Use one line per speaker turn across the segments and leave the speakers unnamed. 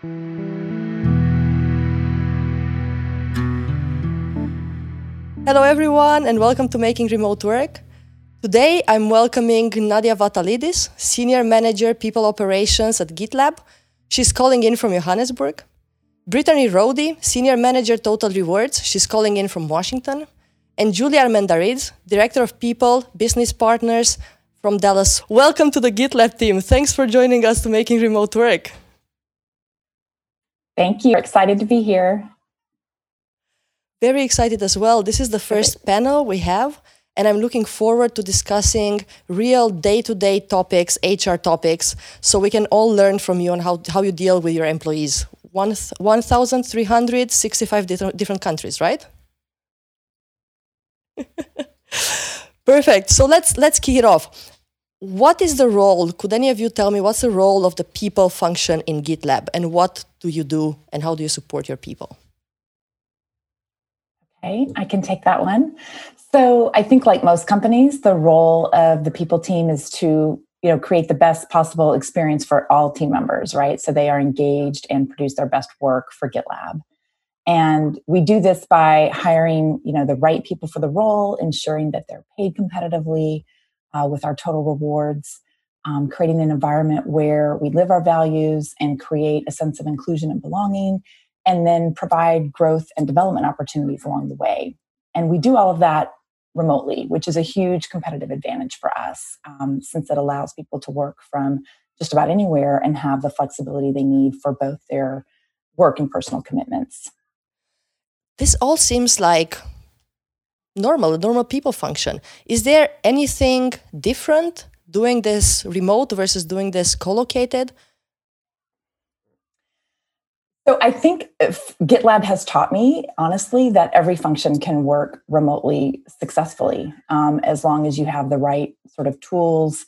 Hello, everyone, and welcome to Making Remote Work. Today, I'm welcoming Nadia Vatalidis, Senior Manager People Operations at GitLab. She's calling in from Johannesburg. Brittany Rohde, Senior Manager Total Rewards. She's calling in from Washington. And Julia Armendariz, Director of People, Business Partners from Dallas. Welcome to the GitLab team. Thanks for joining us to Making Remote Work.
Thank you. We're Excited to be here.
Very excited as well. This is the first panel we have, and I'm looking forward to discussing real day to day topics, HR topics, so we can all learn from you on how, how you deal with your employees. 1,365 different, different countries, right? Perfect. So let's let's kick it off. What is the role? Could any of you tell me what's the role of the people function in GitLab and what do you do and how do you support your people?
Okay, I can take that one. So I think like most companies, the role of the people team is to you know create the best possible experience for all team members, right? So they are engaged and produce their best work for GitLab. And we do this by hiring you know the right people for the role, ensuring that they're paid competitively uh, with our total rewards. Um, creating an environment where we live our values and create a sense of inclusion and belonging and then provide growth and development opportunities along the way. And we do all of that remotely, which is a huge competitive advantage for us um, since it allows people to work from just about anywhere and have the flexibility they need for both their work and personal commitments.
This all seems like normal, normal people function. Is there anything different doing this remote versus doing this co-located?
So I think GitLab has taught me, honestly, that every function can work remotely successfully um, as long as you have the right sort of tools,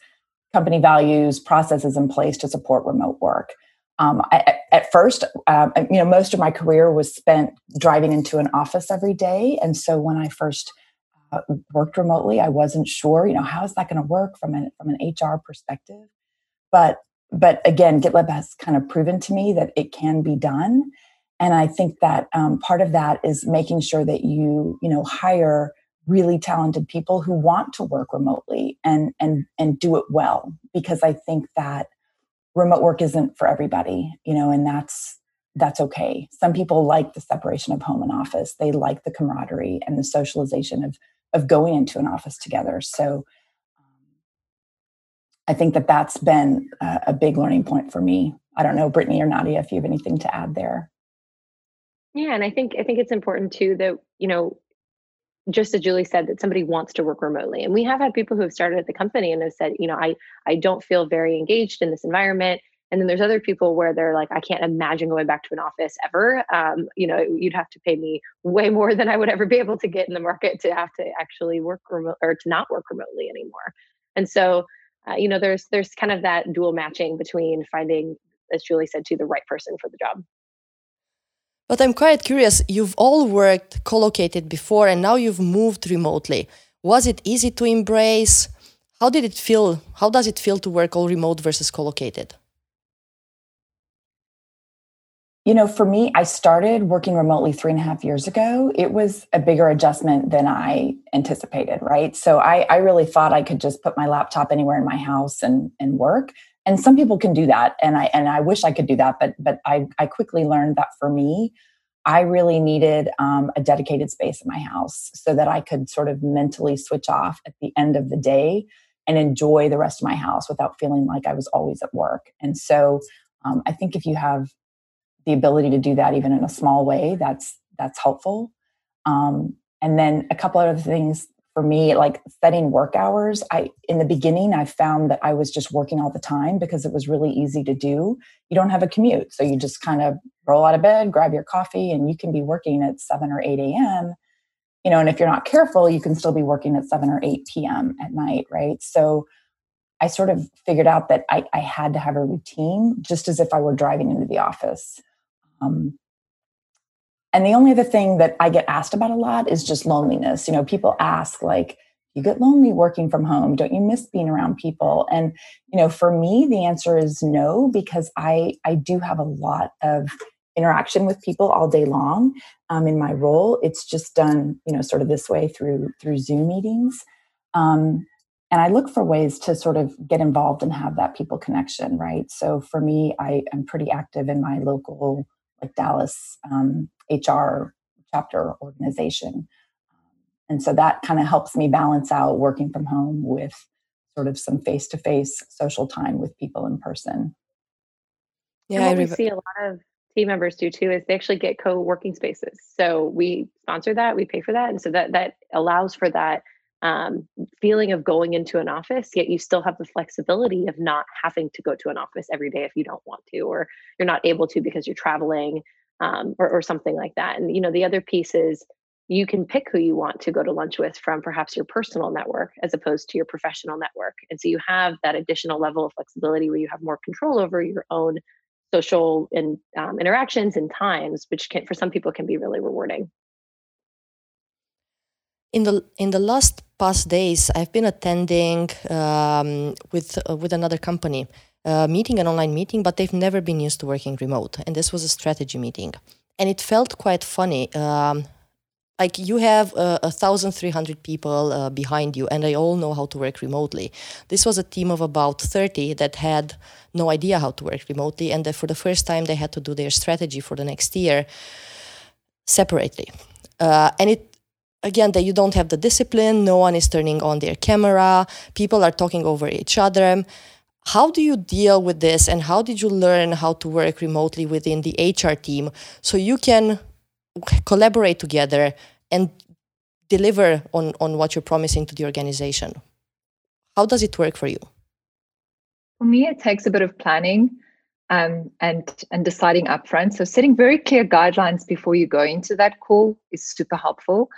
company values, processes in place to support remote work. Um, I, at first, um, you know, most of my career was spent driving into an office every day, and so when I first uh, worked remotely, I wasn't sure, you know, how is that going to work from an from an HR perspective. But but again, GitLab has kind of proven to me that it can be done. And I think that um, part of that is making sure that you, you know, hire really talented people who want to work remotely and and and do it well. Because I think that remote work isn't for everybody, you know, and that's that's okay. Some people like the separation of home and office. They like the camaraderie and the socialization of of going into an office together. So um, I think that that's been a big learning point for me. I don't know, Brittany or Nadia, if you have anything to add there.
Yeah, and I think I think it's important too that you know, just as Julie said, that somebody wants to work remotely, and we have had people who have started at the company and have said, you know, I I don't feel very engaged in this environment. And then there's other people where they're like, I can't imagine going back to an office ever. Um, you know, you'd have to pay me way more than I would ever be able to get in the market to have to actually work remote or to not work remotely anymore. And so uh, you know there's there's kind of that dual matching between finding as julie said to the right person for the job
but i'm quite curious you've all worked co-located before and now you've moved remotely was it easy to embrace how did it feel how does it feel to work all remote versus co-located
you know, for me, I started working remotely three and a half years ago. It was a bigger adjustment than I anticipated, right? So I, I really thought I could just put my laptop anywhere in my house and, and work. And some people can do that. And I and I wish I could do that, but but I, I quickly learned that for me, I really needed um, a dedicated space in my house so that I could sort of mentally switch off at the end of the day and enjoy the rest of my house without feeling like I was always at work. And so um, I think if you have the ability to do that even in a small way that's that's helpful. Um, and then a couple other things for me like setting work hours. I in the beginning i found that i was just working all the time because it was really easy to do. You don't have a commute so you just kind of roll out of bed grab your coffee and you can be working at 7 or 8 a.m you know and if you're not careful you can still be working at 7 or 8 p.m at night right? So i sort of figured out that i, I had to have a routine just as if i were driving into the office um, and the only other thing that I get asked about a lot is just loneliness. You know, people ask, like, you get lonely working from home. Don't you miss being around people? And you know for me the answer is no because i i do have a lot of interaction with people all day long um, in my role. It's just done you know sort of this way through through zoom meetings. Um, and i look for ways to sort of get involved and have that people connection right? So for me i am pretty active in my local like dallas um, hr chapter organization and so that kind of helps me balance out working from home with sort of some face to face social time with people in person.
Yeah, and what we see a lot of team members do too is they actually get co-working spaces. So we sponsor that, we pay for that, and so that that allows for that um, feeling of going into an office, yet you still have the flexibility of not having to go to an office every day if you don't want to, or you're not able to because you're traveling, um, or, or something like that. And you know, the other piece is you can pick who you want to go to lunch with from perhaps your personal network as opposed to your professional network. And so you have that additional level of flexibility where you have more control over your own social and um, interactions and times, which can, for some people can be really rewarding.
In the in the last past days, I've been attending um, with uh, with another company uh, meeting, an online meeting, but they've never been used to working remote, and this was a strategy meeting, and it felt quite funny. Um, like you have uh, a thousand three hundred people uh, behind you and they all know how to work remotely. This was a team of about 30 that had no idea how to work remotely and for the first time they had to do their strategy for the next year separately. Uh, and it again that you don't have the discipline no one is turning on their camera people are talking over each other how do you deal with this and how did you learn how to work remotely within the hr team so you can collaborate together and deliver on, on what you're promising to the organization. How does it work for you?
For me, it takes a bit of planning um, and and deciding upfront. So setting very clear guidelines before you go into that call is super helpful.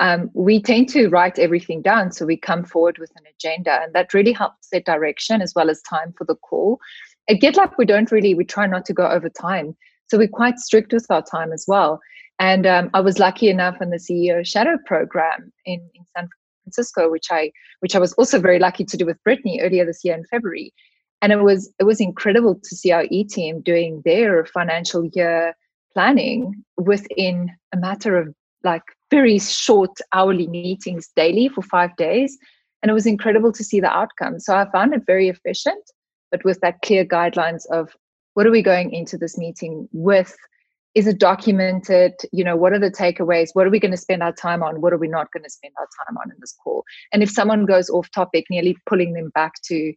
Um, we tend to write everything down, so we come forward with an agenda, and that really helps set direction as well as time for the call. At GitLab, we don't really we try not to go over time, so we're quite strict with our time as well. And um, I was lucky enough in the CEO Shadow program in, in San Francisco, which I which I was also very lucky to do with Brittany earlier this year in February. And it was it was incredible to see our E team doing their financial year planning within a matter of like very short hourly meetings daily for five days. And it was incredible to see the outcome. So I found it very efficient, but with that clear guidelines of what are we going into this meeting with? Is it documented? You know what are the takeaways? What are we going to spend our time on? What are we not going to spend our time on in this call? And if someone goes off topic nearly pulling them back to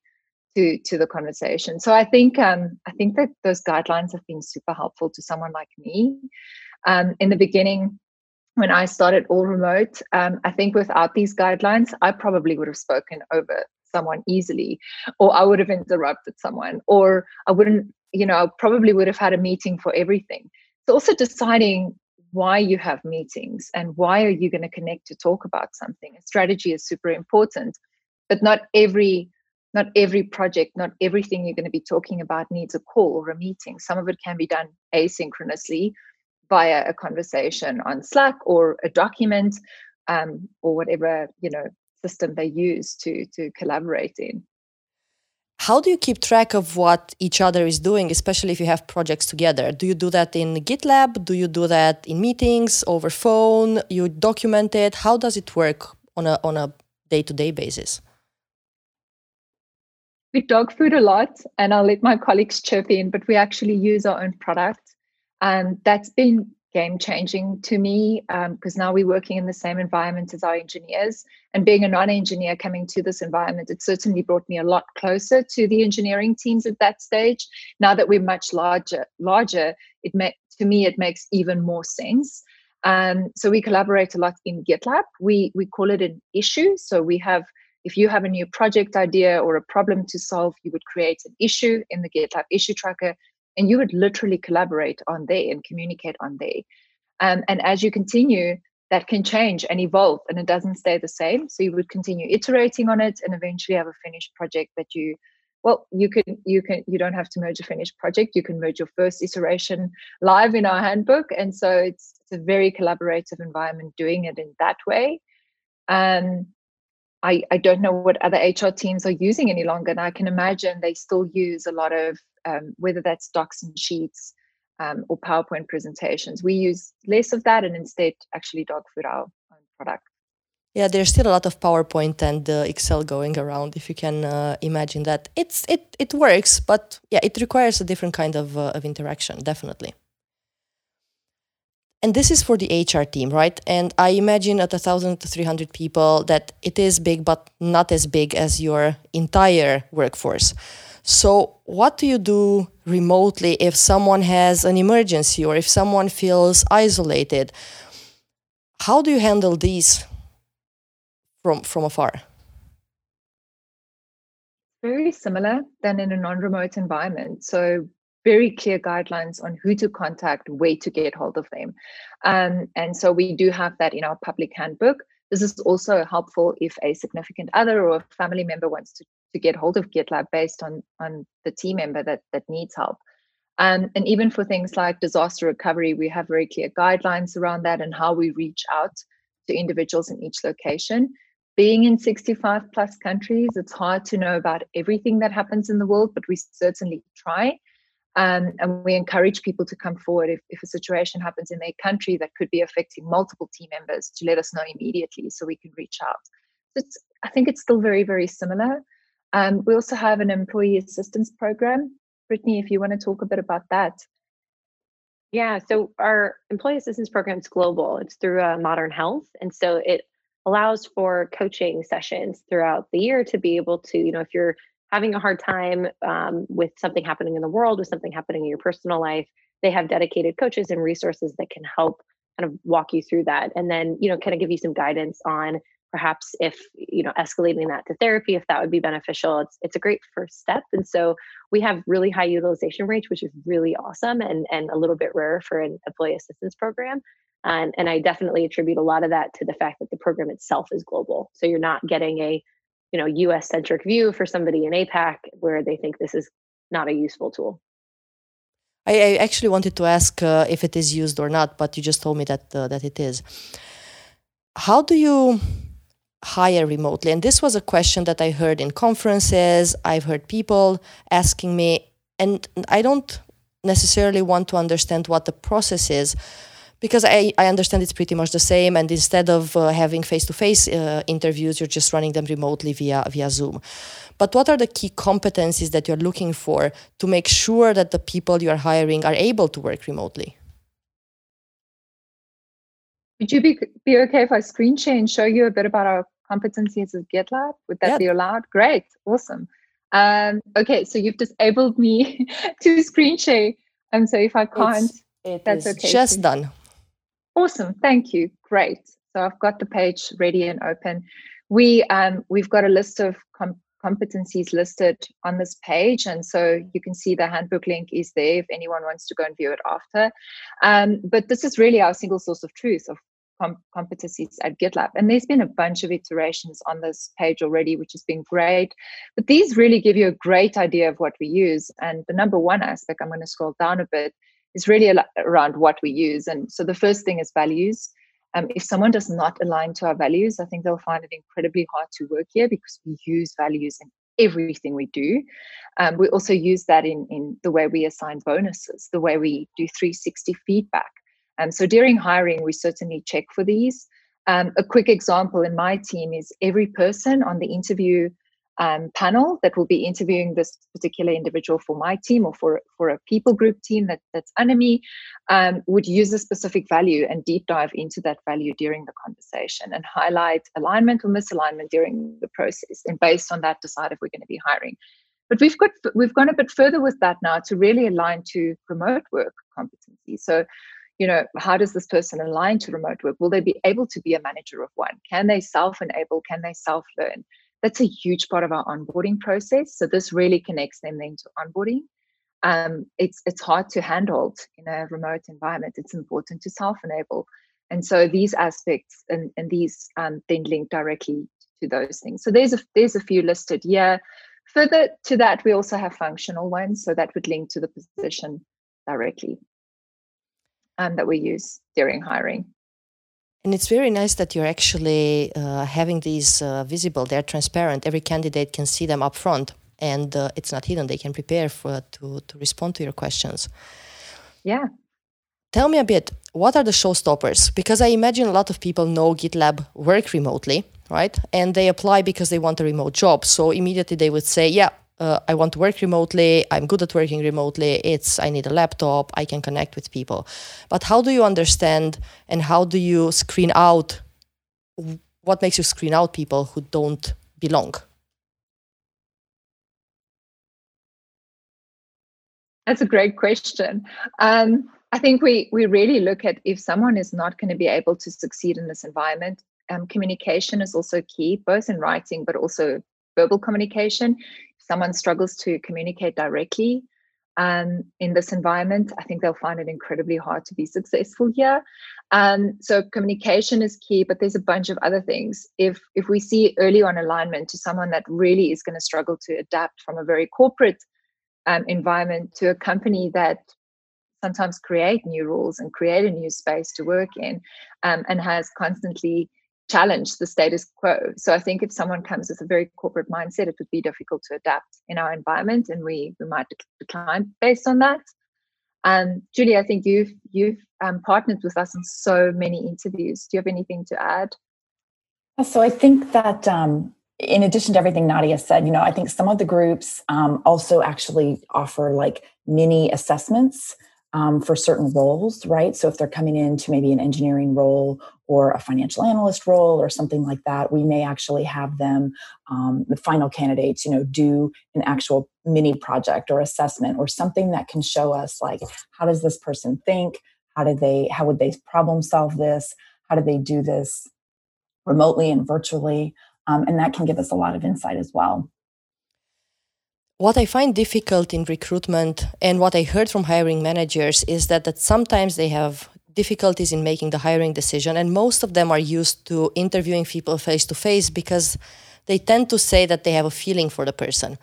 to to the conversation. So i think um i think that those guidelines have been super helpful to someone like me. Um in the beginning when i started all remote um i think without these guidelines i probably would have spoken over someone easily or i would have interrupted someone or i wouldn't you know I probably would have had a meeting for everything it's also deciding why you have meetings and why are you going to connect to talk about something. A Strategy is super important, but not every not every project, not everything you're going to be talking about needs a call or a meeting. Some of it can be done asynchronously via a conversation on Slack or a document um, or whatever you know system they use to to collaborate in.
How do you keep track of what each other is doing especially if you have projects together? Do you do that in gitlab? Do you do that in meetings over phone? You document it? How does it work on a on a day-to-day basis?
We dog food a lot and i'll let my colleagues chirp in but we actually use our own product and that's been game changing to me because um, now we're working in the same environment as our engineers. And being a non engineer coming to this environment, it certainly brought me a lot closer to the engineering teams at that stage. Now that we're much larger, larger, it may, to me it makes even more sense. Um, so we collaborate a lot in GitLab. We we call it an issue. So we have if you have a new project idea or a problem to solve, you would create an issue in the GitLab issue tracker and you would literally collaborate on there and communicate on there. Um, and as you continue that can change and evolve and it doesn't stay the same. So you would continue iterating on it and eventually have a finished project that you well you can you can you don't have to merge a finished project. You can merge your first iteration live in our handbook. And so it's, it's a very collaborative environment doing it in that way. Um, I, I don't know what other HR teams are using any longer. And I can imagine they still use a lot of, um, whether that's docs and sheets um, or PowerPoint presentations. We use less of that and instead actually dog food our own product.
Yeah, there's still a lot of PowerPoint and uh, Excel going around. If you can uh, imagine that, it's it it works, but yeah, it requires a different kind of uh, of interaction, definitely. And this is for the HR team, right? And I imagine at 1,300 people that it is big, but not as big as your entire workforce. So, what do you do remotely if someone has an emergency or if someone feels isolated? How do you handle these from, from afar?
Very similar than in a non remote environment. So, very clear guidelines on who to contact, where to get hold of them. Um, and so we do have that in our public handbook. This is also helpful if a significant other or a family member wants to, to get hold of GitLab based on, on the team member that, that needs help. Um, and even for things like disaster recovery, we have very clear guidelines around that and how we reach out to individuals in each location. Being in 65 plus countries, it's hard to know about everything that happens in the world, but we certainly try. Um, and we encourage people to come forward if, if a situation happens in their country that could be affecting multiple team members to let us know immediately so we can reach out. So I think it's still very, very similar. Um, we also have an employee assistance program. Brittany, if you want to talk a bit about that.
Yeah, so our employee assistance program is global. It's through uh, Modern Health, and so it allows for coaching sessions throughout the year to be able to, you know, if you're having a hard time um, with something happening in the world or something happening in your personal life, they have dedicated coaches and resources that can help kind of walk you through that and then you know kind of give you some guidance on perhaps if you know escalating that to therapy if that would be beneficial. It's it's a great first step. And so we have really high utilization rates which is really awesome and and a little bit rare for an employee assistance program. And and i definitely attribute a lot of that to the fact that the program itself is global. So you're not getting a you know us centric view for somebody in apac where they think this is not a useful tool.
I, actually wanted to ask uh, if it is used or not but you just told me that uh, that it is. How do you hire remotely. And this was a question that i heard in conferences. I've heard people asking me and i don't necessarily want to understand what the process is because I, I understand it's pretty much the same. And instead of uh, having face-to-face uh, interviews you're just running them remotely via via zoom. But what are the key competencies that you're looking for to make sure that the people you're hiring are able to work remotely?
Would you be, be okay if i screen share and show you a bit about our competencies at gitlab would that be allowed great awesome um, okay so you've disabled me to screen share and so if i can't
it that's okay just done
Awesome. Thank you. Great. So I've got the page ready and open. We um, we've got a list of com- competencies listed on this page, and so you can see the handbook link is there if anyone wants to go and view it after. Um, but this is really our single source of truth of com- competencies at GitLab, and there's been a bunch of iterations on this page already, which has been great. But these really give you a great idea of what we use. And the number one aspect, I'm going to scroll down a bit, is really around what we use. And so the first thing is values. Um, if someone does not align to our values, I think they'll find it incredibly hard to work here because we use values in everything we do. Um, we also use that in, in the way we assign bonuses, the way we do 360 feedback. Um, so during hiring, we certainly check for these. Um, a quick example in my team is every person on the interview um, panel that will be interviewing this particular individual for my team or for, for a people group team that, that's under me um, would use a specific value and deep dive into that value during the conversation and highlight alignment or misalignment during the process and based on that decide if we're going to be hiring but we've got we've gone a bit further with that now to really align to remote work competency so you know how does this person align to remote work will they be able to be a manager of one can they self enable can they self learn that's a huge part of our onboarding process. So this really connects them then to onboarding. Um, it's it's hard to handle in a remote environment. It's important to self-enable, and so these aspects and, and these um, then link directly to those things. So there's a there's a few listed Yeah. Further to that, we also have functional ones, so that would link to the position directly um, that we use during hiring.
And it's very nice that you're actually uh, having these uh, visible. They're transparent. Every candidate can see them up front, and uh, it's not hidden. They can prepare for to to respond to your questions.
Yeah.
Tell me a bit. What are the showstoppers? Because I imagine a lot of people know GitLab work remotely, right? And they apply because they want a remote job. So immediately they would say, "Yeah, uh, I want to work remotely. I'm good at working remotely. It's I need a laptop. I can connect with people. But how do you understand and how do you screen out? What makes you screen out people who don't belong?
That's a great question. Um, I think we we really look at if someone is not going to be able to succeed in this environment. Um, communication is also key, both in writing but also verbal communication someone struggles to communicate directly um, in this environment, I think they'll find it incredibly hard to be successful here. Um, so communication is key, but there's a bunch of other things. If if we see early on alignment to someone that really is going to struggle to adapt from a very corporate um, environment to a company that sometimes create new rules and create a new space to work in, um, and has constantly challenge the status quo. So I think if someone comes with a very corporate mindset, it would be difficult to adapt in our environment, and we we might decline based on that. Um, Julie, I think you've you've um, partnered with us in so many interviews. Do you have anything to add?
So I think that um, in addition to everything Nadia said, you know, I think some of the groups um, also actually offer like mini assessments um, for certain roles, right? So if they're coming into maybe an engineering role or a financial analyst role or something like that, we may actually have them, um, the final candidates, you know, do an actual mini project or assessment or something that can show us like how does this person think? How did they? How would they problem solve this? How do they do this remotely and virtually? Um, and that can give us a lot of insight as well.
What I find difficult in recruitment and what I heard from hiring managers is that, that sometimes they have difficulties in making the hiring decision and most of them are used to interviewing people face to face because they tend to say that they have a feeling for the person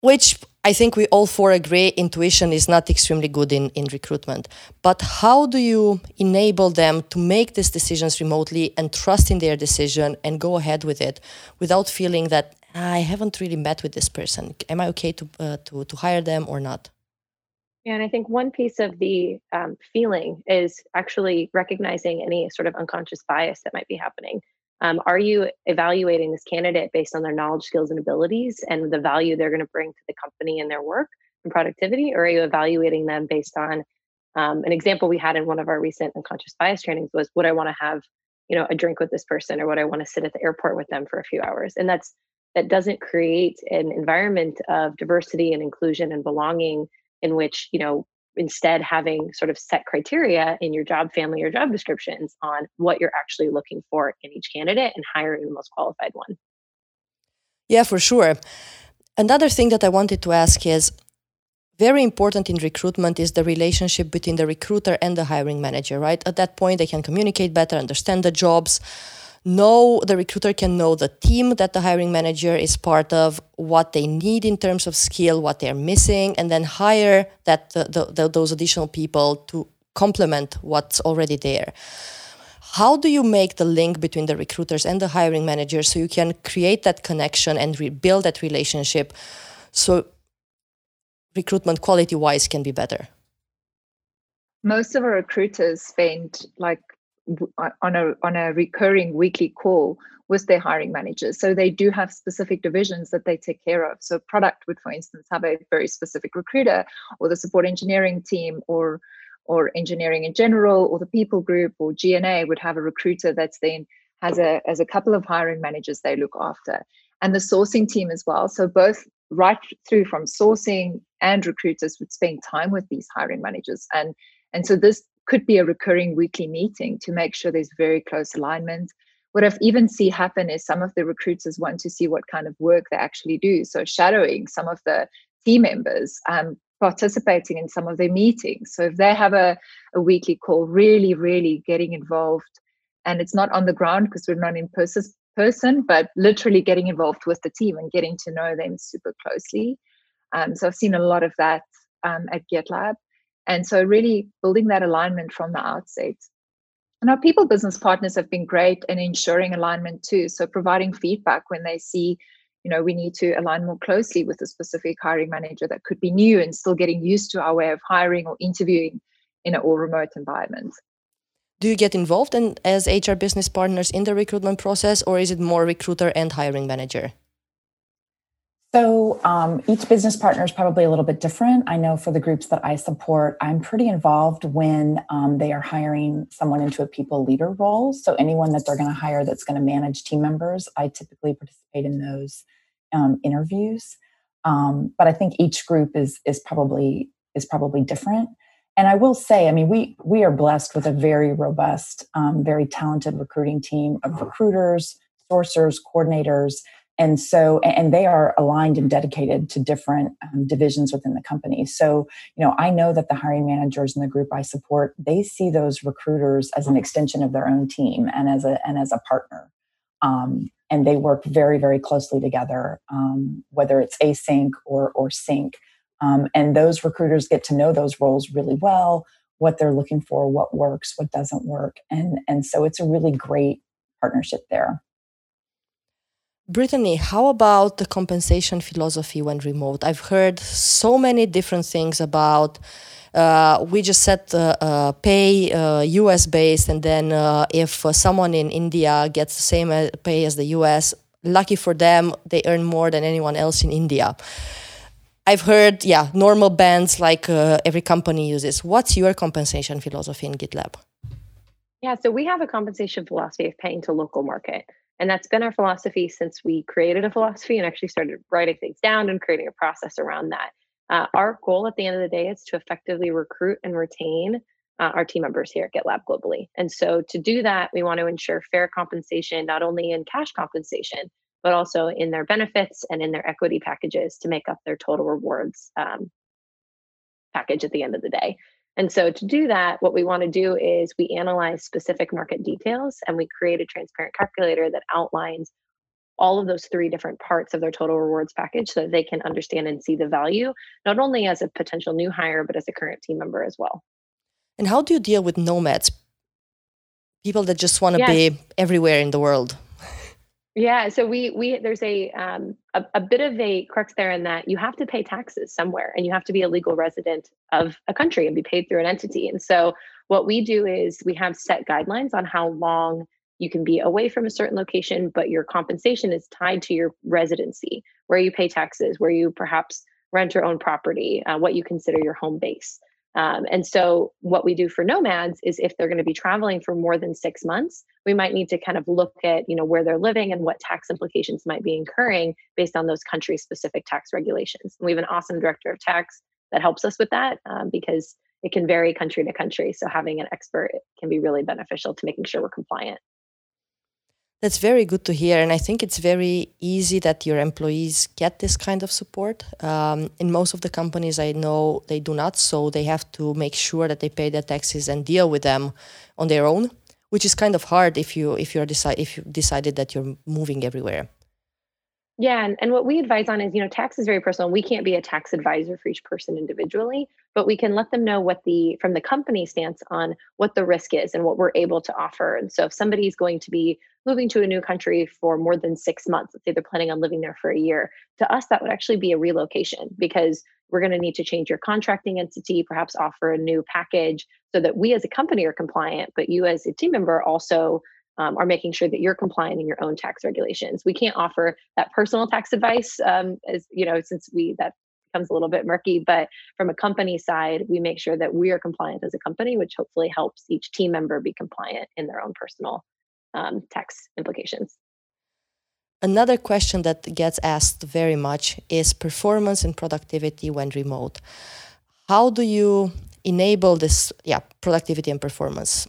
which I think we all four agree intuition is not extremely good in, in recruitment. But how do you enable them to make these decisions remotely and trust in their decision and go ahead with it without feeling that I haven't really met with this person. Am I okay to uh, to to hire them or not?
Yeah, and I think one piece of the um, feeling is actually recognizing any sort of unconscious bias that might be happening. Um, are you evaluating this candidate based on their knowledge, skills, and abilities and the value they're going to bring to the company and their work and productivity, or are you evaluating them based on um, an example we had in one of our recent unconscious bias trainings was would I want to have you know a drink with this person or would I want to sit at the airport with them for a few hours? And that's that doesn't create an environment of diversity and inclusion and belonging in which you know instead having sort of set criteria in your job family or job descriptions on what you're actually looking for in each candidate and hiring the most qualified one.
Yeah for sure. Another thing that i wanted to ask is very important in recruitment is the relationship between the recruiter and the hiring manager right? At that point they can communicate better understand the jobs know the recruiter can know the team that the hiring manager is part of what they need in terms of skill what they're missing and then hire that the, the, the, those additional people to complement what's already there. How do you make the link between the recruiters and the hiring managers so you can create that connection and rebuild that relationship so recruitment quality wise can be better?
Most of our recruiters spend like on a on a recurring weekly call with their hiring managers. So they do have specific divisions that they take care of. So product would, for instance, have a very specific recruiter, or the support engineering team, or or engineering in general, or the people group, or G&A would have a recruiter that's then has a as a couple of hiring managers they look after, and the sourcing team as well. So both right through from sourcing and recruiters would spend time with these hiring managers and and so this could be a recurring weekly meeting to make sure there's very close alignment. What I've even see happen is some of the recruiters want to see what kind of work they actually do. So shadowing some of the team members, um, participating in some of their meetings. So if they have a, a weekly call, really, really getting involved. And it's not on the ground because we're not in person, person, but literally getting involved with the team and getting to know them super closely. Um, so I've seen a lot of that um, at GitLab. And so, really building that alignment from the outset. And our people business partners have been great in ensuring alignment too. So providing feedback when they see, you know, we need to align more closely with a specific hiring manager that could be new and still getting used to our way of hiring or interviewing in an all remote environment.
Do you get involved in, as HR business partners in the recruitment process, or is it more recruiter and hiring manager?
So um, each business partner is probably a little bit different. I know for the groups that I support, I'm pretty involved when um, they are hiring someone into a people leader role. So anyone that they're going to hire that's going to manage team members, I typically participate in those um, interviews. Um, but I think each group is is probably is probably different. And I will say, I mean, we we are blessed with a very robust, um, very talented recruiting team of recruiters, sourcers, coordinators and so and they are aligned and dedicated to different um, divisions within the company. So you know i know that the hiring managers in the group i support they see those recruiters as an extension of their own team and as a and as a partner. Um, and they work very very closely together um, whether it's async or or sync. Um, and those recruiters get to know those roles really well what they're looking for what works what doesn't work. And and so it's a really great partnership there
Brittany, how about the compensation philosophy when remote? I've heard so many different things about. Uh, we just set uh, uh, pay US uh, based, and then uh, if uh, someone in India gets the same pay as the US, lucky for them, they earn more than anyone else in India. I've heard, yeah, normal bands like every company uses. What's your compensation philosophy in GitLab?
Yeah, so we have a compensation philosophy of paying to local market. And that's been our philosophy since we created a philosophy and actually started writing things down and creating a process around that. Uh, our goal at the end of the day is to effectively recruit and retain uh, our team members here at GitLab globally. And so to do that, we want to ensure fair compensation, not only in cash compensation, but also in their benefits and in their equity packages to make up their total rewards um, package at the end of the day. And so to do that, what we want to do is we analyze specific market details and we create a transparent calculator that outlines all of those three different parts of their total rewards package so that they can understand and see the value, not only as a potential new hire, but as a current team member as well.
And how do you deal with nomads? People that just want to yes. be everywhere in the world.
Yeah, so we we there's a, um, a a bit of a crux there in that you have to pay taxes somewhere, and you have to be a legal resident of a country and be paid through an entity. And so what we do is we have set guidelines on how long you can be away from a certain location, but your compensation is tied to your residency, where you pay taxes, where you perhaps rent your own property, uh, what you consider your home base. Um, and so, what we do for nomads is if they're going to be traveling for more than six months, we might need to kind of look at you know where they're living and what tax implications might be incurring based on those country specific tax regulations. And we have an awesome director of tax that helps us with that um, because it can vary country to country. So having an expert can be really beneficial to making sure we're compliant.
That's very good to hear. And I think it's very easy that your employees get this kind of support. Um, in most of the companies I know, they do not. So they have to make sure that they pay their taxes and deal with them on their own, which is kind of hard if you if you're decide if you decided that you're moving everywhere.
Yeah, and, and what we advise on is, you know, tax is very personal. We can't be a tax advisor for each person individually, but we can let them know what the from the company stance on what the risk is and what we're able to offer. And so if somebody's going to be moving to a new country for more than six months, let's say they're planning on living there for a year, to us that would actually be a relocation because we're going to need to change your contracting entity, perhaps offer a new package so that we as a company are compliant, but you as a team member also um, are making sure that you're compliant in your own tax regulations. We can't offer that personal tax advice, um, as you know, since we that becomes a little bit murky. But from a company side, we make sure that we are compliant as a company, which hopefully helps each team member be compliant in their own personal um, tax implications.
Another question that gets asked very much is performance and productivity when remote. How do you enable this yeah productivity and performance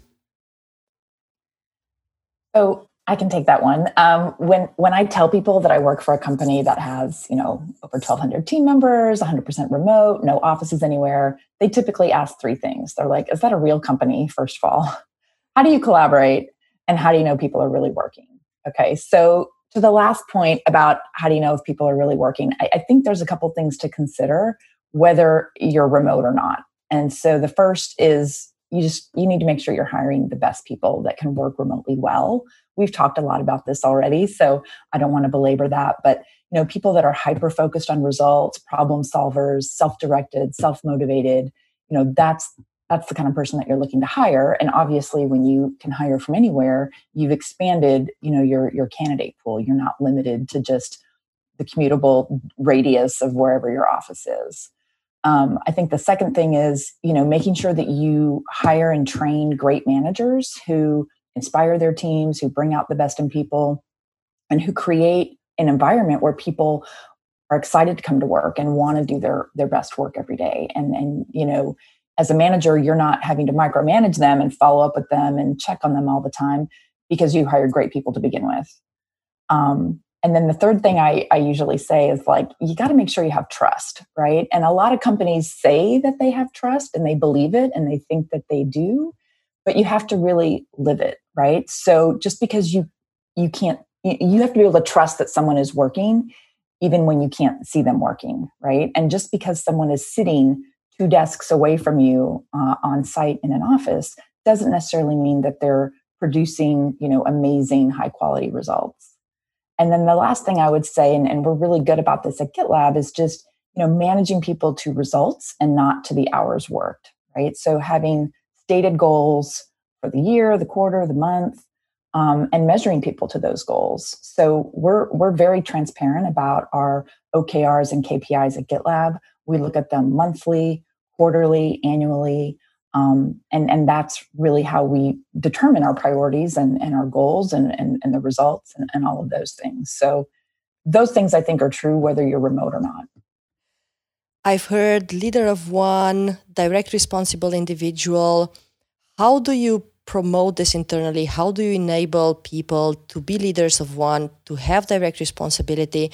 so I can take that one. Um, when when I tell people that I work for a company that has you know over 1,200 team members, 100% remote, no offices anywhere, they typically ask three things. They're like, "Is that a real company?" First of all, how do you collaborate, and how do you know people are really working? Okay, so to the last point about how do you know if people are really working, I, I think there's a couple things to consider whether you're remote or not. And so the first is you just you need to make sure you're hiring the best people that can work remotely well we've talked a lot about this already so i don't want to belabor that but you know people that are hyper focused on results problem solvers self-directed self-motivated you know that's that's the kind of person that you're looking to hire. And obviously when you can hire from anywhere you've expanded you know your your candidate pool. You're not limited to just the commutable radius of wherever your office is. Um, i think the second thing is you know making sure that you hire and train great managers who inspire their teams who bring out the best in people and who create an environment where people are excited to come to work and want to do their their best work every day. And and you know as a manager you're not having to micromanage them and follow up with them and check on them all the time because you hired great people to begin with. Um, and then the third thing I, I usually say is like you got to make sure you have trust right? And a lot of companies say that they have trust and they believe it and they think that they do but you have to really live it right? So just because you you can't you have to be able to trust that someone is working even when you can't see them working right? And just because someone is sitting two desks away from you uh, on site in an office doesn't necessarily mean that they're producing you know amazing high quality results and then the last thing i would say and, and we're really good about this at gitlab is just you know managing people to results and not to the hours worked right so having stated goals for the year the quarter the month um, and measuring people to those goals. So we're we're very transparent about our OKRs and KPIs at GitLab. We look at them monthly, quarterly, annually, um, and and that's really how we determine our priorities and, and our goals and, and, and the results and, and all of those things. So those things I think are true whether you're remote or not.
I've heard leader of one, direct responsible individual. How do you promote this internally? How do you enable people to be leaders of one, to have direct responsibility?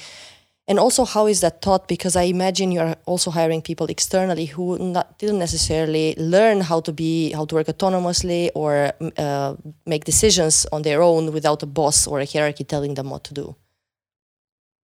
And also, how is that taught? Because I imagine you're also hiring people externally who not, didn't necessarily learn how to be, how to work autonomously or uh, make decisions on their own without a boss or a hierarchy telling them what to do.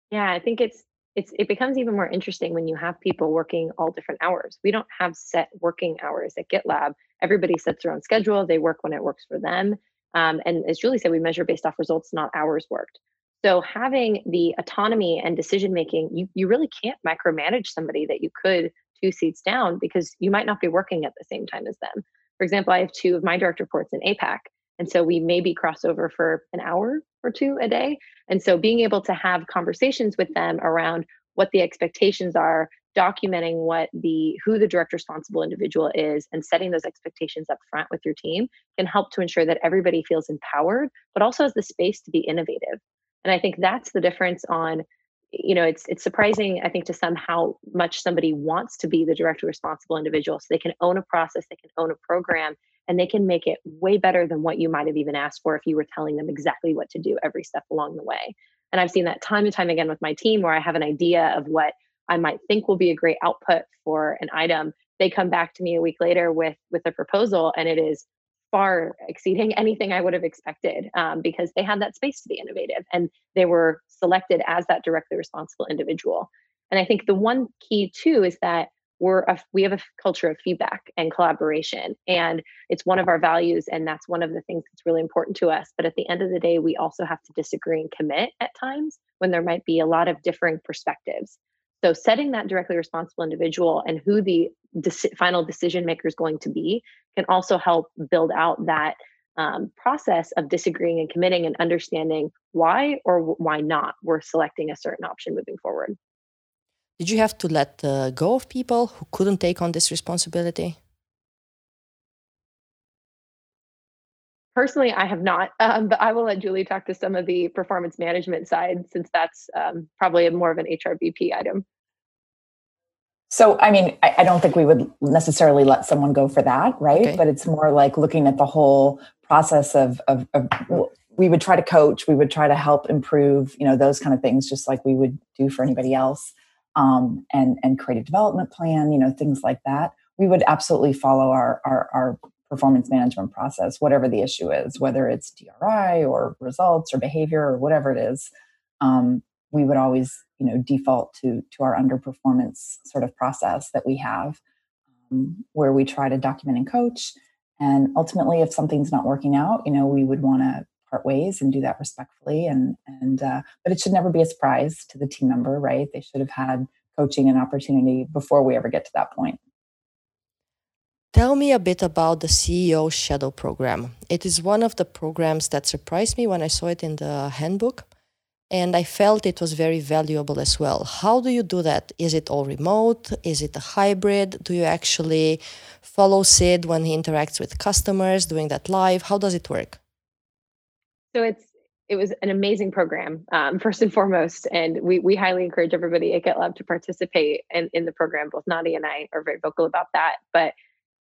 Yeah, I think it's it's it becomes even more interesting when you have people working all different hours. We don't have set working hours at GitLab. Everybody sets their own schedule. They work when it works for them. Um, and as Julie said, we measure based off results, not hours worked. So having the autonomy and decision making, you you really can't micromanage somebody that you could two seats down because you might not be working at the same time as them. For example, I have two of my direct reports in APAC. And so we maybe cross over for an hour or two a day. And so being able to have conversations with them around what the expectations are, documenting what the who the direct responsible individual is and setting those expectations up front with your team can help to ensure that everybody feels empowered but also has the space to be innovative and i think that's the difference on you know it's it's surprising i think to some how much somebody wants to be the direct responsible individual so they can own a process they can own a program and they can make it way better than what you might have even asked for if you were telling them exactly what to do every step along the way. And I've seen that time and time again with my team where I have an idea of what I might think will be a great output for an item. They come back to me a week later with with a proposal and it is far exceeding anything I would have expected um, because they had that space to be innovative and they were selected as that directly responsible individual. And I think the one key too is that we're a, we have a culture of feedback and collaboration and it's one of our values and that's one of the things that's really important to us but at the end of the day we also have to disagree and commit at times when there might be a lot of differing perspectives so setting that directly responsible individual and who the final decision maker is going to be can also help build out that um, process of disagreeing and committing and understanding why or why not we're selecting a certain option moving forward
did you have to let uh, go of people who couldn't take on this responsibility?
Personally, I have not, um, but I will let Julie talk to some of the performance management side since that's um, probably more of an HRBP item.
So, I mean, I, I, don't think we would necessarily let someone go for that, right? Okay. But it's more like looking at the whole process of, of, of, we would try to coach, we would try to help improve, you know, those kind of things, just like we would do for anybody else um, and and creative development plan, you know, things like that. We would absolutely follow our, our, our performance management process, whatever the issue is, whether it's DRI or results or behavior or whatever it is. Um, we would always, you know, default to to our underperformance sort of process that we have, um, where we try to document and coach, And ultimately, if something's not working out, you know, we would want to part ways and do that respectfully. And and uh, but it should never be a surprise to the team member, right? They should have had coaching and opportunity before we ever get to that point.
Tell me a bit about the CEO Shadow Program. It is one of the programs that surprised me when I saw it in the handbook, and I felt it was very valuable as well. How do you do that? Is it all remote? Is it a hybrid? Do you actually follow Sid when he interacts with customers, doing that live? How does it work?
So it's it was an amazing program, um, first and foremost, and we we highly encourage everybody at GitLab to participate in, in the program. Both Nadia and I are very vocal about that, but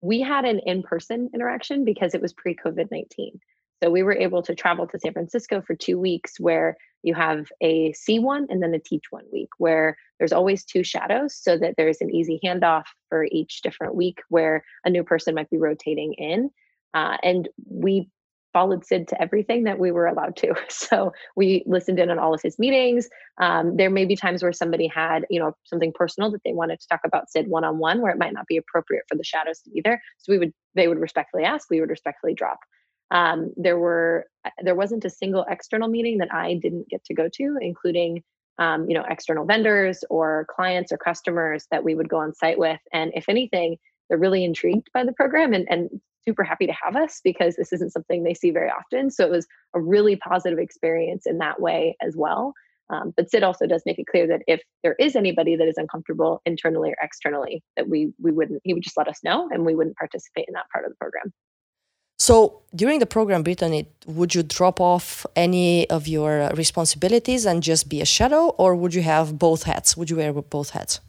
we had an in-person interaction because it was pre-covid-19 so we were able to travel to san francisco for two weeks where you have a see one and then a teach one week where there's always two shadows so that there's an easy handoff for each different week where a new person might be rotating in. Uh, and we followed Sid to everything that we were allowed to. So we listened in on all of his meetings. Um, there may be times where somebody had, you know, something personal that they wanted to talk about Sid one on one, where it might not be appropriate for the shadows to be there. So we would, they would respectfully ask, we would respectfully drop. Um, there were, uh, there wasn't a single external meeting that I didn't get to go to, including, um, you know, external vendors or clients or customers that we would go on site with. And if anything, they're really intrigued by the program and, and super happy to have us because this isn't something they see very often. So it was a really positive experience in that way as well. Um, but Sid also does make it clear that if there is anybody that is uncomfortable internally or externally, that we we wouldn't he would just let us know and we wouldn't participate in that part of the program.
So during the program, Brittany, would you drop off any of your responsibilities and just be a shadow, or would you have both hats? Would you wear both hats?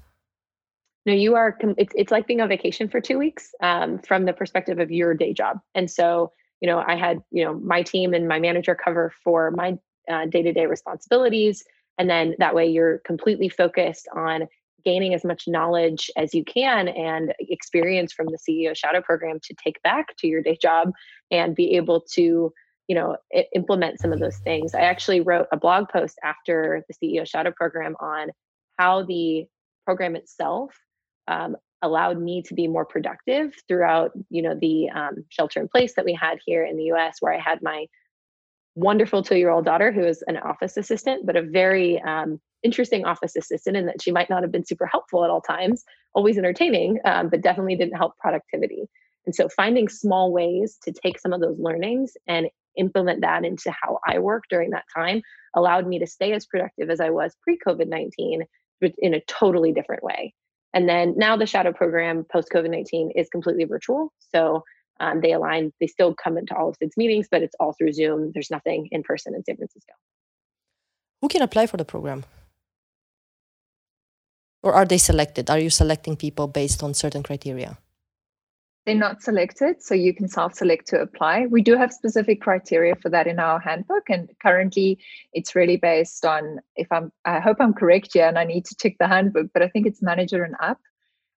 No you are it's, it's like being on vacation for two weeks um, from the perspective of your day job. And so you know i had you know my team and my manager cover for my uh, day-to-day responsibilities. And then that way you're completely focused on gaining as much knowledge as you can and experience from the ceo shadow program to take back to your day job and be able to you know implement some of those things. I actually wrote a blog post after the ceo shadow program on how the program itself um, allowed me to be more productive throughout you know the um, shelter in place that we had here in the us where i had my wonderful two-year-old daughter who is an office assistant but a very um, interesting office assistant in that she might not have been super helpful at all times always entertaining um, but definitely didn't help productivity. And so finding small ways to take some of those learnings and implement that into how i work during that time allowed me to stay as productive as i was pre-covid-19 but in a totally different way and then now the shadow program post COVID 19 is completely virtual. So um, they align, they still come into all of Sid's meetings, but it's all through Zoom. There's nothing in person in San Francisco.
Who can apply for the program? Or are they selected? Are you selecting people based on certain criteria?
They're not selected, so you can self-select to apply. We do have specific criteria for that in our handbook, and currently it's really based on if I'm. I hope I'm correct here, and I need to check the handbook, but I think it's manager and up.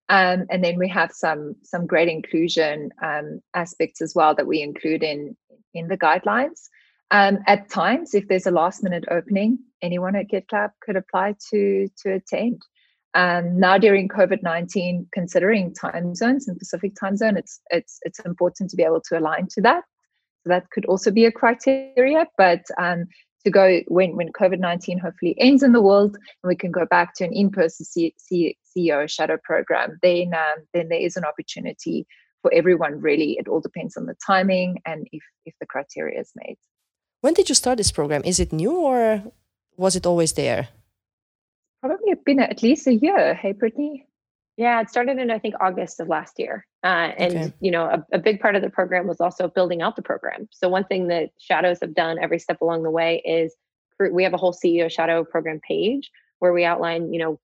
Um, and then we have some some great inclusion um, aspects as well that we include in in the guidelines. Um, at times, if there's a last minute opening, anyone at GitLab could apply to to attend. Um, now during COVID nineteen, considering time zones and Pacific time zone, it's it's it's important to be able to align to that. So that could also be a criteria. But um, to go when when COVID nineteen hopefully ends in the world and we can go back to an in person CEO shadow program, then um, then there is an opportunity for everyone. Really, it all depends on the timing and if if the criteria is made.
When did you start this program? Is it new or was it always there?
Probably been at least a year. Hey, Brittany.
Yeah, it started in I think August of last year, uh, and okay. you know a, a, big part of the program was also building out the program. So one thing that Shadows have done every step along the way is we have a whole CEO Shadow program page where we outline you know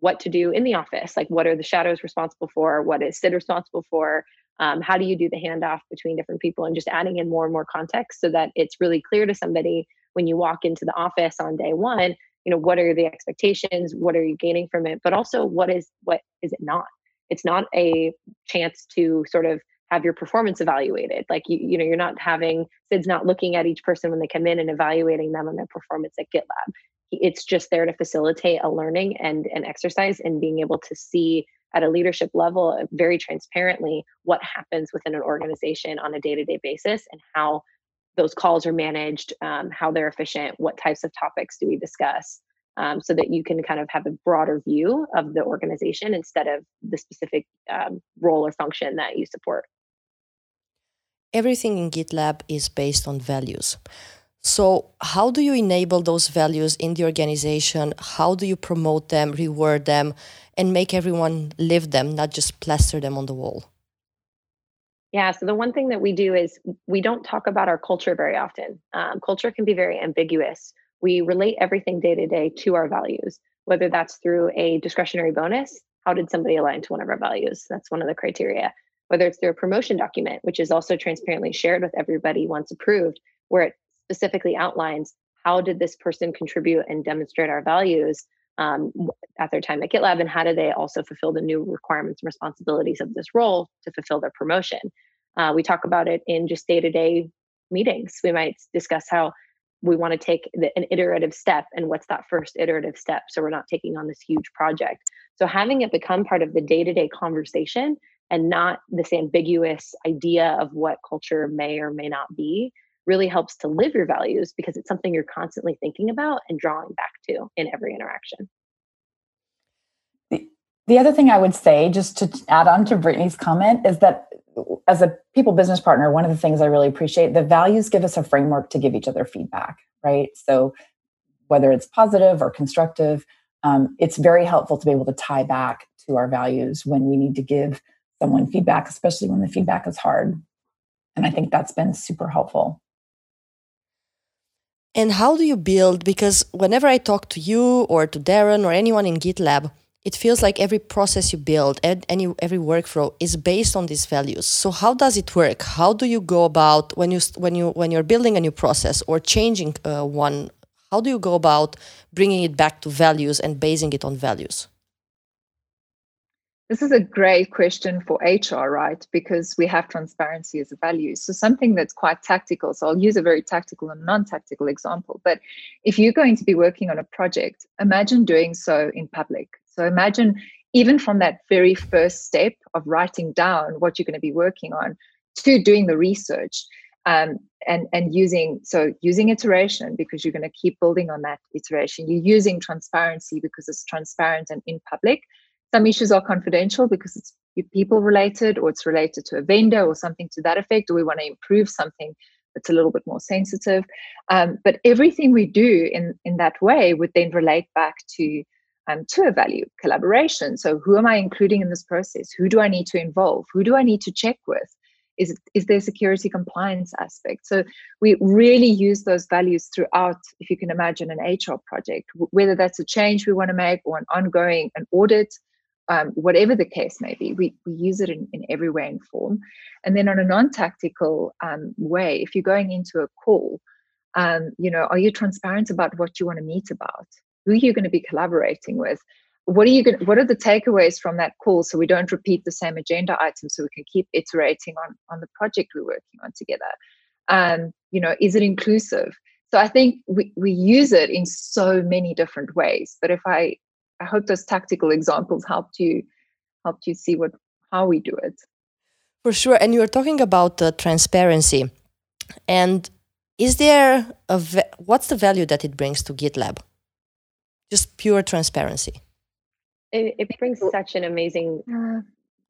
what to do in the office, like what are the shadows responsible for, what is Sid responsible for, um, how do you do the handoff between different people, and just adding in more and more context so that it's really clear to somebody when you walk into the office on day one you know what are the expectations? What are you gaining from it? But also what is what is it not? It's not a chance to sort of have your performance evaluated. Like you you know you're not having sid's not looking at each person when they come in and evaluating them on their performance at gitlab. It's just there to facilitate a learning and an exercise and being able to see at a leadership level uh, very transparently what happens within an organization on a day-to-day basis and how those calls are managed um, how they're efficient what types of topics do we discuss um, so that you can kind of have a broader view of the organization instead of the specific um, role or function that you support
everything in gitlab is based on values so, how do you enable those values in the organization? How do you promote them, reward them, and make everyone live them, not just plaster them on the wall?
Yeah, so the one thing that we do is we don't talk about our culture very often. Um, culture can be very ambiguous. We relate everything day to day to our values, whether that's through a discretionary bonus. How did somebody align to one of our values? That's one of the criteria. Whether it's through a promotion document, which is also transparently shared with everybody once approved, where it specifically outlines how did this person contribute and demonstrate our values um, at their time at GitLab, and how do they also fulfill the new requirements and responsibilities of this role to fulfill their promotion? Uh, we talk about it in just day to day meetings. We might discuss how we want to take the, an iterative step and what's that first iterative step so we're not taking on this huge project. So having it become part of the day to day conversation and not this ambiguous idea of what culture may or may not be really helps to live your values because it's something you're constantly thinking about and drawing back to in every interaction.
The, the other thing I would say, just to add on to Brittany's comment, is that as a people business partner, one of the things I really appreciate, the values give us a framework to give each other feedback, right? So whether it's positive or constructive, um, it's very helpful to be able to tie back to our values when we need to give someone feedback, especially when the feedback is hard. And I think that's been super helpful.
And how do you build? Because whenever I talk to you or to Darren or anyone in GitLab, it feels like every process you build, and any every workflow is based on these values. So how does it work? How do you go about when you when you when you're building a new process or changing uh, one? How do you go about bringing it back to values and basing it on values?
This is a great question for HR, right? Because we have transparency as a value. So, something that's quite tactical. So, I'll use a very tactical and non tactical example. But if you're going to be working on a project, imagine doing so in public. So, imagine even from that very first step of writing down what you're going to be working on to doing the research um, and and using so using iteration because you're going to keep building on that iteration you're using transparency because it's transparent and in public some issues are confidential because it's people related or it's related to a vendor or something to that effect, or we want to improve something that's a little bit more sensitive. Um, but everything we do in, in that way would then relate back to um, to a value collaboration. So who am I including in this process? Who do I need to involve? Who do I need to check with? Is, is there security compliance aspect? So we really use those values throughout, if you can imagine an HR project, whether that's a change we want to make or an ongoing an audit um, whatever the case may be. We, we use it in, in every way and form. And then on a non-tactical um, way, if you're going into a call, um, you know, are you transparent about what you want to meet about? Who are you going to be collaborating with? What are you going? What are the takeaways from that call, so we don't repeat the same agenda items, so we can keep iterating on on the project we're working on together? Um, you know, is it inclusive? So I think we, we use it in so many different ways. But if I I hope those tactical examples helped you helped you see what how we do it.
For sure, and you were talking about uh, transparency, and is there a what's the value that it brings to GitLab? Just pure transparency.
It, it brings such an amazing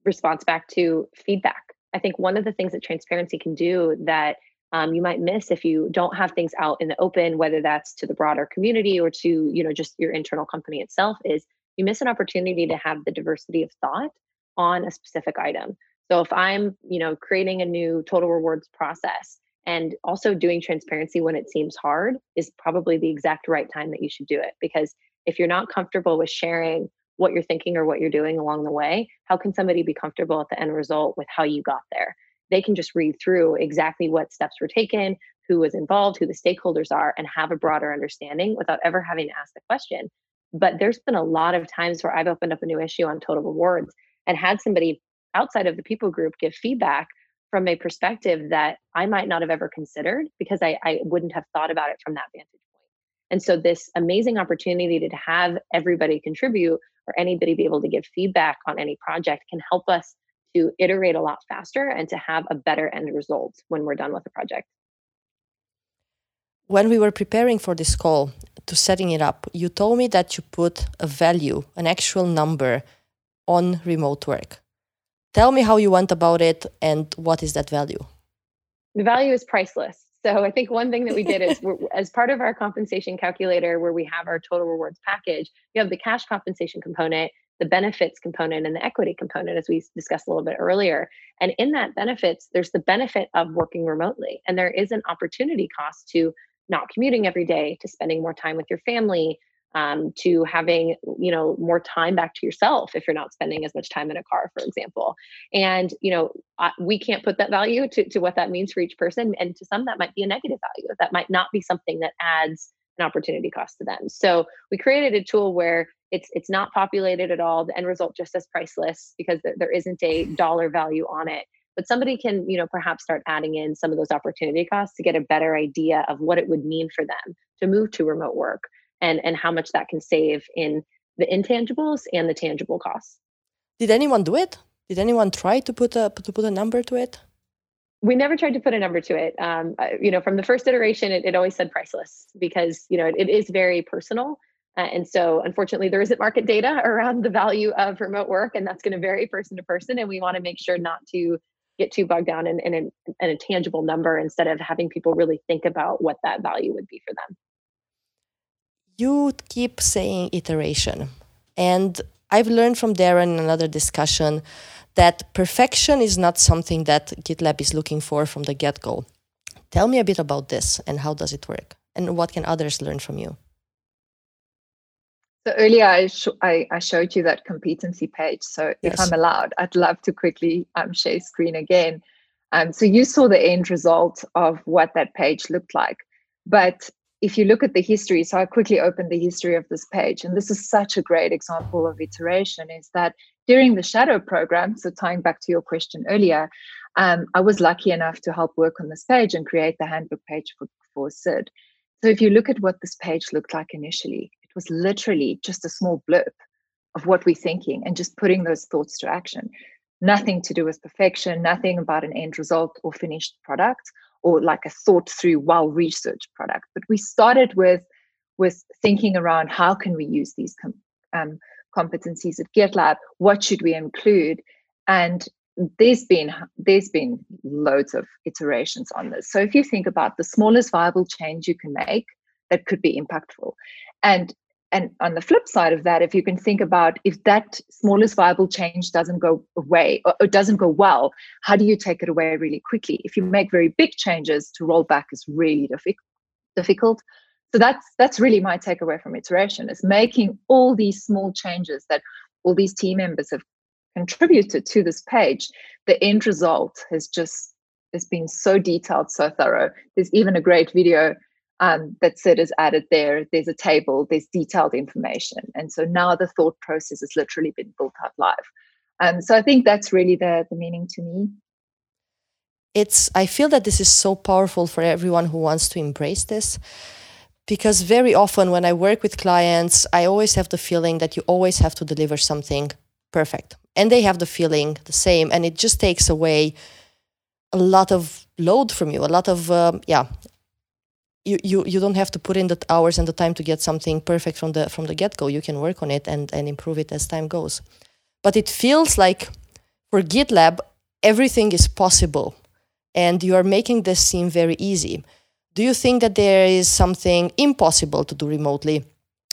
response back to feedback. I think one of the things that transparency can do that um, you might miss if you don't have things out in the open whether that's to the broader community or to you know just your internal company itself is you miss an opportunity to have the diversity of thought on a specific item so if i'm you know creating a new total rewards process and also doing transparency when it seems hard is probably the exact right time that you should do it because if you're not comfortable with sharing what you're thinking or what you're doing along the way how can somebody be comfortable at the end result with how you got there they can just read through exactly what steps were taken, who was involved, who the stakeholders are, and have a broader understanding without ever having to ask the question. But there's been a lot of times where I've opened up a new issue on total rewards and had somebody outside of the people group give feedback from a perspective that I might not have ever considered because I, I wouldn't have thought about it from that vantage. And so, this amazing opportunity to have everybody contribute or anybody be able to give feedback on any project can help us to iterate a lot faster and to have a better end result when we're done with the project.
When we were preparing for this call to setting it up, you told me that you put a value, an actual number on remote work. Tell me how you went about it and what is that value?
The value is priceless. So I think one thing that we did is as part of our compensation calculator, where we have our total rewards package, we have the cash compensation component, the benefits component, and the equity component, as we discussed a little bit earlier. And in that benefits, there's the benefit of working remotely, and there is an opportunity cost to not commuting every day, to spending more time with your family, um, to having you know more time back to yourself if you're not spending as much time in a car for example. And you know uh, we can't put that value to, to what that means for each person and to some that might be a negative value. That might not be something that adds an opportunity cost to them. So we created a tool where it's it's not populated at all the end result just says priceless because there isn't a dollar value on it. But somebody can you know perhaps start adding in some of those opportunity costs to get a better idea of what it would mean for them to move to remote work and and how much that can save in the intangibles and the tangible costs.
Did anyone do it? Did anyone try to put a to put a number to it?
We never tried to put a number to it. Um, you know, from the first iteration, it, it always said priceless because you know it, it is very personal. Uh, and so, unfortunately, there isn't market data around the value of remote work, and that's going to vary person to person. And we want to make sure not to get too bogged down in, in, in, in a tangible number instead of having people really think about what that value would be for them
you keep saying iteration. And I've learned from Darren in another discussion that perfection is not something that GitLab is looking for from the get go. Tell me a bit about this and how does it work? And what can others learn from you?
So earlier I, sh- I, I, showed you that competency page. So yes. if I'm allowed, I'd love to quickly um, share screen again. Um, so you saw the end result of what that page looked like. But if you look at the history, so I quickly opened the history of this page, and this is such a great example of iteration, is that during the shadow program, so tying back to your question earlier, um, I was lucky enough to help work on this page and create the handbook page for, for Sid. So if you look at what this page looked like initially, it was literally just a small blip of what we're thinking and just putting those thoughts to action. Nothing to do with perfection, nothing about an end result or finished product or like a thought through well researched product but we started with with thinking around how can we use these com- um, competencies at gitlab? What should we include? And there's been there's been loads of iterations on this. So if you think about the smallest viable change you can make that could be impactful. And and on the flip side of that if you can think about if that smallest viable change doesn't go away or, or, doesn't go well how do you take it away really quickly? If you make very big changes to roll back is really difficult. So that's that's really my takeaway from iteration is making all these small changes that all these team members have contributed to this page the end result has just has been so detailed so thorough. There's even a great video um, that Sid is added there. There's a table, there's detailed information. And so now the thought process has literally been built out live. Um, so I think that's really the, the meaning to me.
It's I feel that this is so powerful for everyone who wants to embrace this. Because very often when I work with clients, I always have the feeling that you always have to deliver something perfect. And they have the feeling the same. And it just takes away a lot of load from you, a lot of, um, yeah, you, you you don't have to put in the hours and the time to get something perfect from the from the get-go. You can work on it and and improve it as time goes. But it feels like for gitlab everything is possible and you are making this seem very easy. Do you think that there is something impossible to do remotely?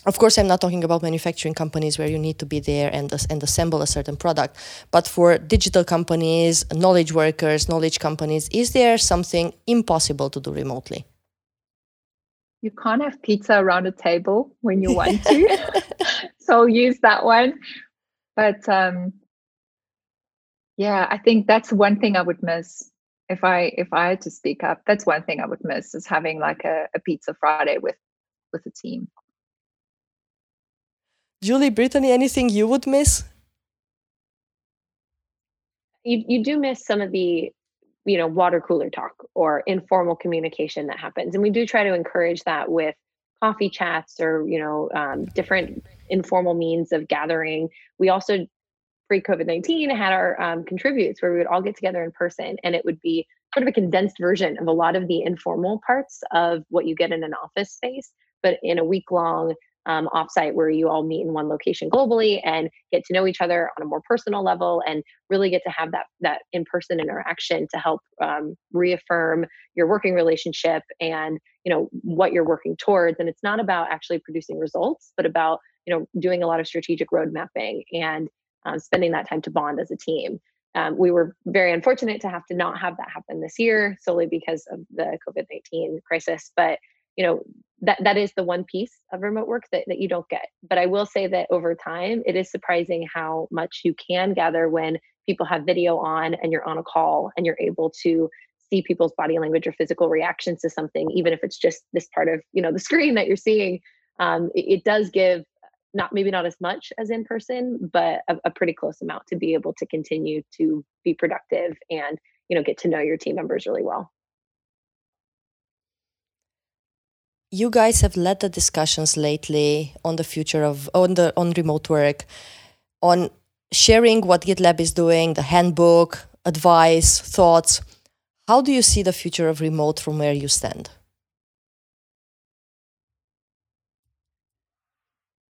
Of course i'm not talking about manufacturing companies where you need to be there and, and assemble a certain product. But for digital companies knowledge workers knowledge companies is there something impossible to do remotely
you can't have pizza around a table when you want to. so use that one. But um, yeah, I think that's one thing I would miss if I if I had to speak up. That's one thing I would miss is having like a, a pizza Friday with with a team.
Julie, Brittany, anything you would miss?
You you do miss some of the you know water cooler talk or informal communication that happens and we do try to encourage that with coffee chats or you know um, different informal means of gathering. We also pre COVID nineteen had our um, contributes where we would all get together in person, and it would be sort of a condensed version of a lot of the informal parts of what you get in an office space, but in a week long um, offsite where you all meet in one location globally and get to know each other on a more personal level and really get to have that that in-person interaction to help um, reaffirm your working relationship and you know what you're working towards. And it's not about actually producing results but about you know doing a lot of strategic road mapping and um, spending that time to bond as a team. Um, we were very unfortunate to have to not have that happen this year solely because of the covid-19 crisis but you know that that is the one piece of remote work that, that you don't get. But i will say that over time it is surprising how much you can gather when people have video on and you're on a call and you're able to see people's body language or physical reactions to something even if it's just this part of you know the screen that you're seeing. Um, it, it, does give not maybe not as much as in person but a, a pretty close amount to be able to continue to be productive and you know get to know your team members really well
you guys have led the discussions lately on the future of on the on remote work, on sharing what GitLab is doing, the handbook, advice, thoughts. How do you see the future of remote from where you stand?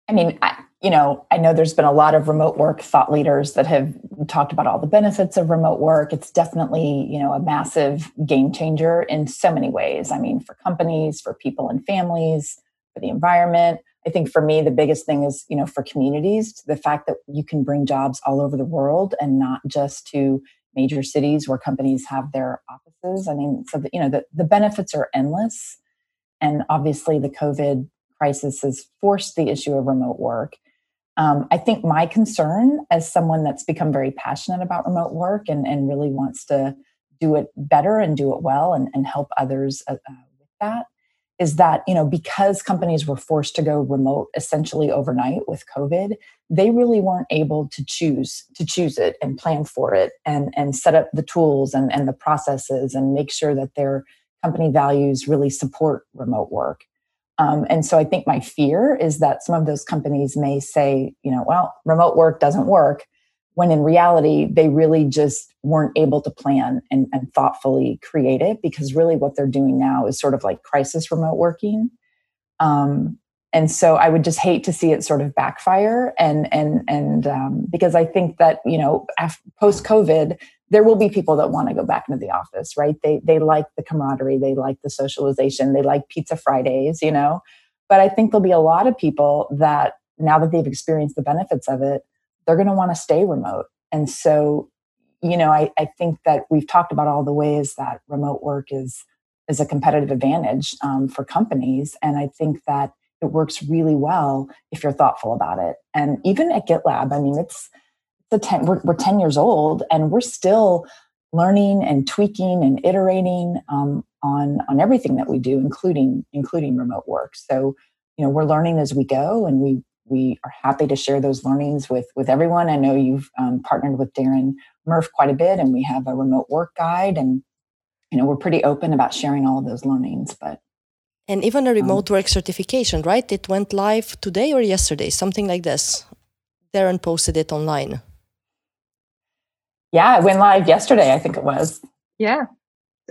I mean, I, you know, I know there's been a lot of remote work thought leaders that have talked about all the benefits of remote work. It's definitely, you know, a massive game changer in so many ways. I mean, for companies, for people and families, for the environment. I think for me, the biggest thing is, you know, for communities, the fact that you can bring jobs all over the world and not just to major cities where companies have their offices. I mean, so you know, the, the benefits are endless. And obviously the COVID crisis has forced the issue of remote work. Um, I think my concern as someone that's become very passionate about remote work and, and really wants to do it better and do it well and, and help others uh, uh, with that is that you know because companies were forced to go remote essentially overnight with covid they really weren't able to choose to choose it and plan for it and and set up the tools and, and the processes and make sure that their company values really support remote work um, and so I think my fear is that some of those companies may say, you know, well, remote work doesn't work, when in reality, they really just weren't able to plan and, and thoughtfully create it because really what they're doing now is sort of like crisis remote working. Um, and so I would just hate to see it sort of backfire and and and um, because I think that you know post COVID there will be people that want to go back into the office, right? They they like the camaraderie, they like the socialization, they like pizza Fridays, you know. But I think there'll be a lot of people that now that they've experienced the benefits of it, they're going to want to stay remote. And so, you know, I, I think that we've talked about all the ways that remote work is is a competitive advantage um, for companies, and I think that it works really well if you're thoughtful about it. And even at GitLab, I mean, it's the 10 we're, we're 10 years old and we're still learning and tweaking and iterating um, on on everything that we do including including remote work. So you know we're learning as we go and we we are happy to share those learnings with with everyone. I know you've um, partnered with darren murph quite a bit and we have a remote work guide and you know we're pretty open about sharing all of those learnings but
and even a um, remote um, work certification right? It went live today or yesterday something like this. Darren posted it online
yeah, it went live yesterday, I think it was.
Yeah,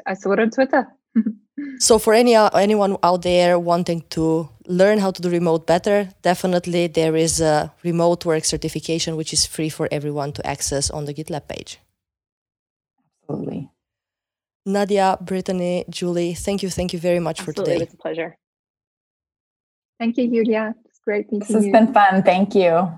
I saw it on Twitter.
so for any uh, anyone out there wanting to learn how to do remote better, definitely there is a remote work certification which is free for everyone to access on the GitLab page.
Absolutely.
Nadia, Brittany, Julie, thank you, thank you very much
Absolutely,
for today.
It's a pleasure.
Thank you, Julia. It's great meeting
you. This has been fun. Thank you.